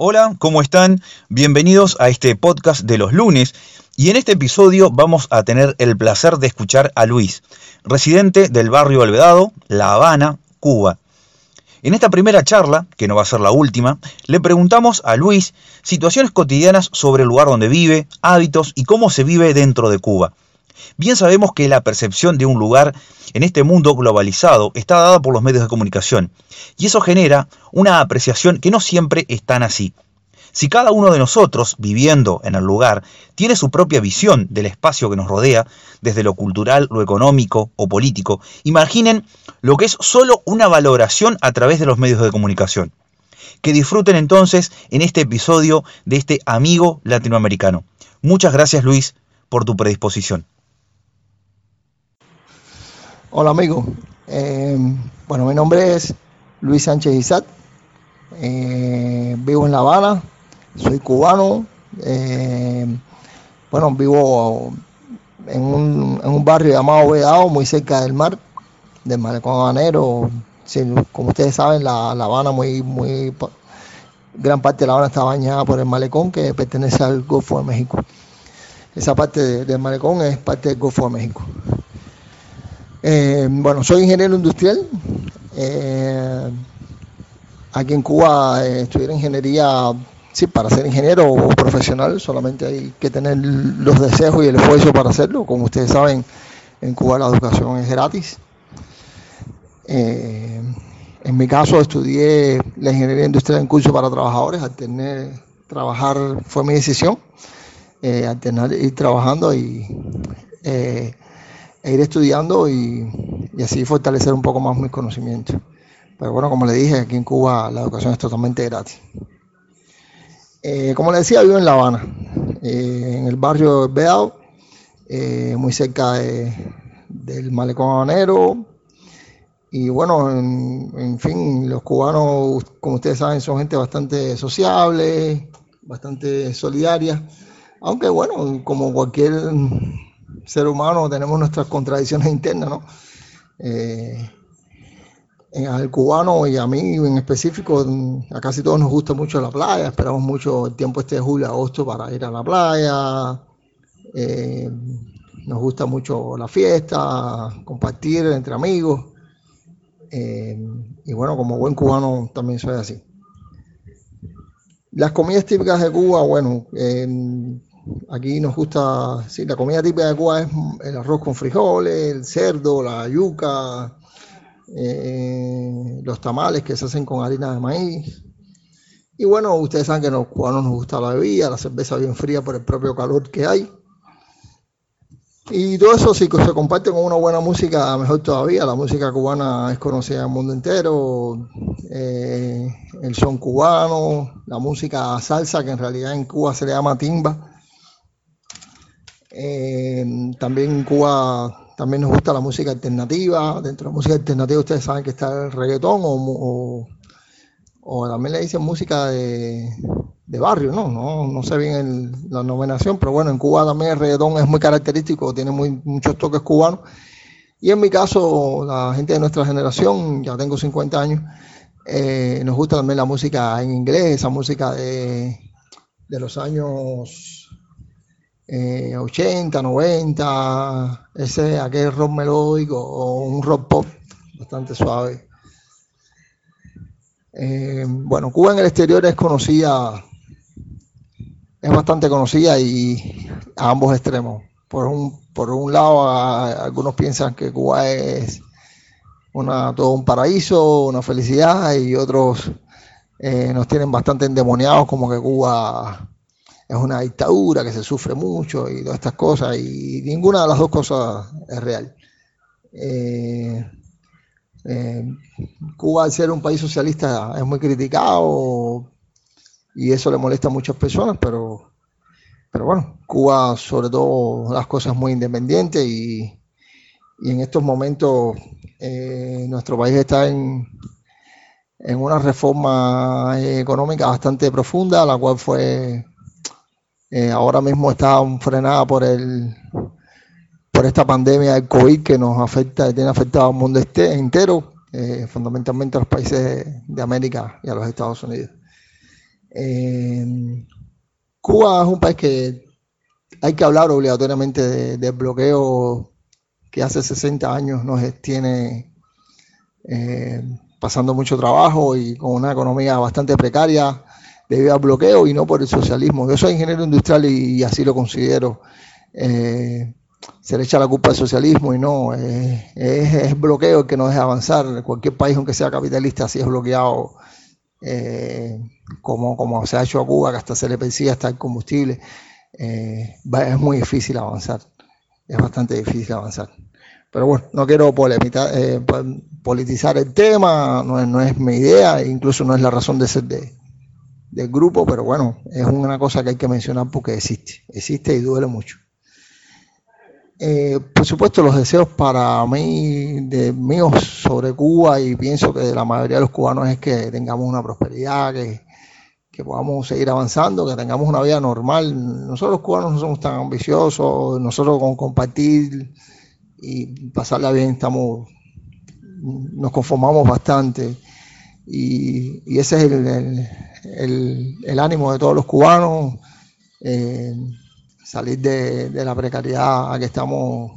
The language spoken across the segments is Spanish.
Hola, ¿cómo están? Bienvenidos a este podcast de los lunes y en este episodio vamos a tener el placer de escuchar a Luis, residente del barrio Alvedado, La Habana, Cuba. En esta primera charla, que no va a ser la última, le preguntamos a Luis situaciones cotidianas sobre el lugar donde vive, hábitos y cómo se vive dentro de Cuba. Bien sabemos que la percepción de un lugar en este mundo globalizado está dada por los medios de comunicación, y eso genera una apreciación que no siempre es tan así. Si cada uno de nosotros, viviendo en el lugar, tiene su propia visión del espacio que nos rodea, desde lo cultural, lo económico o político, imaginen lo que es solo una valoración a través de los medios de comunicación. Que disfruten entonces en este episodio de este amigo latinoamericano. Muchas gracias Luis por tu predisposición. Hola amigo, eh, bueno mi nombre es Luis Sánchez Isat, eh, vivo en La Habana, soy cubano, eh, bueno vivo en un, barrio llamado Vedado, muy cerca del mar, del malecón habanero, como ustedes saben la, Habana muy, muy, gran parte de La Habana está bañada por el malecón que pertenece al Golfo de México. Esa parte del malecón es parte del Golfo de México. Eh, bueno, soy ingeniero industrial. Eh, aquí en Cuba eh, estudiar ingeniería, sí, para ser ingeniero o profesional solamente hay que tener los deseos y el esfuerzo para hacerlo. Como ustedes saben, en Cuba la educación es gratis. en mi caso estudié la ingeniería industrial en curso para trabajadores, al tener trabajar fue mi decisión, alternar ir trabajando y e ir estudiando y, así fortalecer un poco más mis conocimientos. Pero bueno, como le dije, aquí en Cuba la educación es totalmente gratis. Eh, como le decía, vivo en La Habana, eh, en el barrio Beao, eh, muy cerca del malecón habanero. Y bueno, en, en, fin, los cubanos, como ustedes saben, son gente bastante sociable, bastante solidaria. Aunque bueno, como cualquier ser humano tenemos nuestras contradicciones internas, ¿no? Eh, al cubano y a mí en específico, a casi todos nos gusta mucho la playa, esperamos mucho el tiempo este de julio, agosto para ir a la playa, eh, nos gusta mucho la fiesta, compartir entre amigos, eh, y bueno, como buen cubano también soy así. Las comidas típicas de Cuba, bueno, Aquí nos gusta, sí, la comida típica de Cuba es el arroz con frijoles, el cerdo, la yuca, eh, los tamales que se hacen con harina de maíz. Y bueno, ustedes saben que a los cubanos nos gusta la bebida, la cerveza bien fría por el propio calor que hay. Y todo eso que se comparte con una buena música, mejor todavía. La música cubana es conocida en el mundo entero. Eh, el son cubano, la música salsa, que en realidad en Cuba se le llama timba eh, también en Cuba también nos gusta la música alternativa. Dentro de la música alternativa ustedes saben que está el reggaetón o, o, también le dicen música de, barrio, ¿no? ¿no? No sé bien la nominación, pero bueno, en Cuba también el reggaetón es muy característico, tiene muy, muchos toques cubanos. Y en mi caso, la gente de nuestra generación, ya tengo 50 años, eh, nos gusta también la música en inglés, esa música de, de los años 80, eh, 90, ese, aquel rock melódico o un rock pop bastante suave. Eh, bueno, Cuba en el exterior es conocida, es bastante conocida y a ambos extremos. Por un, por un lado, algunos piensan que Cuba es una, todo un paraíso, una felicidad, y otros eh, nos tienen bastante endemoniados como que Cuba es una dictadura que se sufre mucho y todas estas cosas, y ninguna de las dos cosas es real. Eh, eh, Cuba, al ser un país socialista, es muy criticado y eso le molesta a muchas personas, pero, pero bueno, Cuba, sobre todo, las cosas muy independientes y, en estos momentos eh, nuestro país está en, en una reforma económica bastante profunda, la cual fue eh, ahora mismo está frenada por el por esta pandemia del COVID que nos afecta, tiene afectado al mundo este, entero, eh, fundamentalmente a los países de, América y a los Estados Unidos. Eh, Cuba es un país que hay que hablar obligatoriamente del bloqueo que hace 60 años nos tiene pasando mucho trabajo y con una economía bastante precaria debido al bloqueo y no por el socialismo. Yo soy ingeniero industrial y, así lo considero. Eh, se le echa la culpa al socialismo y no, es, es, bloqueo el que nos deja avanzar. Cualquier país, aunque sea capitalista, así es bloqueado, eh, como, como se ha hecho a Cuba, que hasta se le persigue hasta el combustible. Eh, es muy difícil avanzar, es bastante difícil avanzar. Pero bueno, no quiero eh, politizar el tema, no no es, mi idea, incluso no es la razón de ser de, del grupo, pero bueno, es una cosa que hay que mencionar porque existe, existe y duele mucho. Eh, por supuesto, los deseos para mí, de míos sobre Cuba, y pienso que la mayoría de los cubanos es que tengamos una prosperidad, que, que podamos seguir avanzando, que tengamos una vida normal. Nosotros los cubanos no somos tan ambiciosos, nosotros con compartir y pasarla bien estamos, nos conformamos bastante. Y, ese es el, ánimo de todos los cubanos. Eh, salir de, la precariedad a que estamos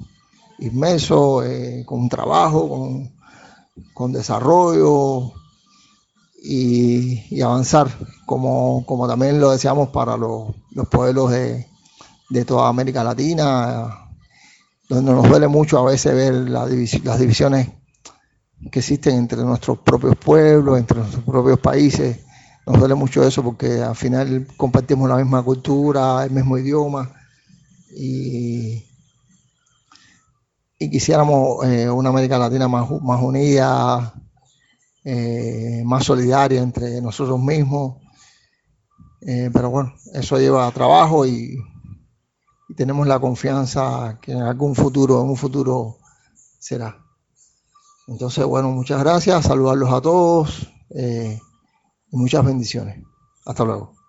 inmersos, eh, con trabajo, con, desarrollo y, avanzar, como, como, también lo deseamos para los, pueblos de, toda América Latina, donde nos duele mucho a veces ver las divisiones que existen entre nuestros propios pueblos, entre nuestros propios países. Nos duele mucho eso porque al final compartimos la misma cultura, el mismo idioma y, quisiéramos eh, una América Latina más, más unida, eh, más solidaria entre nosotros mismos. Eh, pero bueno, eso lleva trabajo y, tenemos la confianza que en algún futuro, en un futuro será. Entonces, bueno, muchas gracias, saludarlos a todos muchas bendiciones. Hasta luego.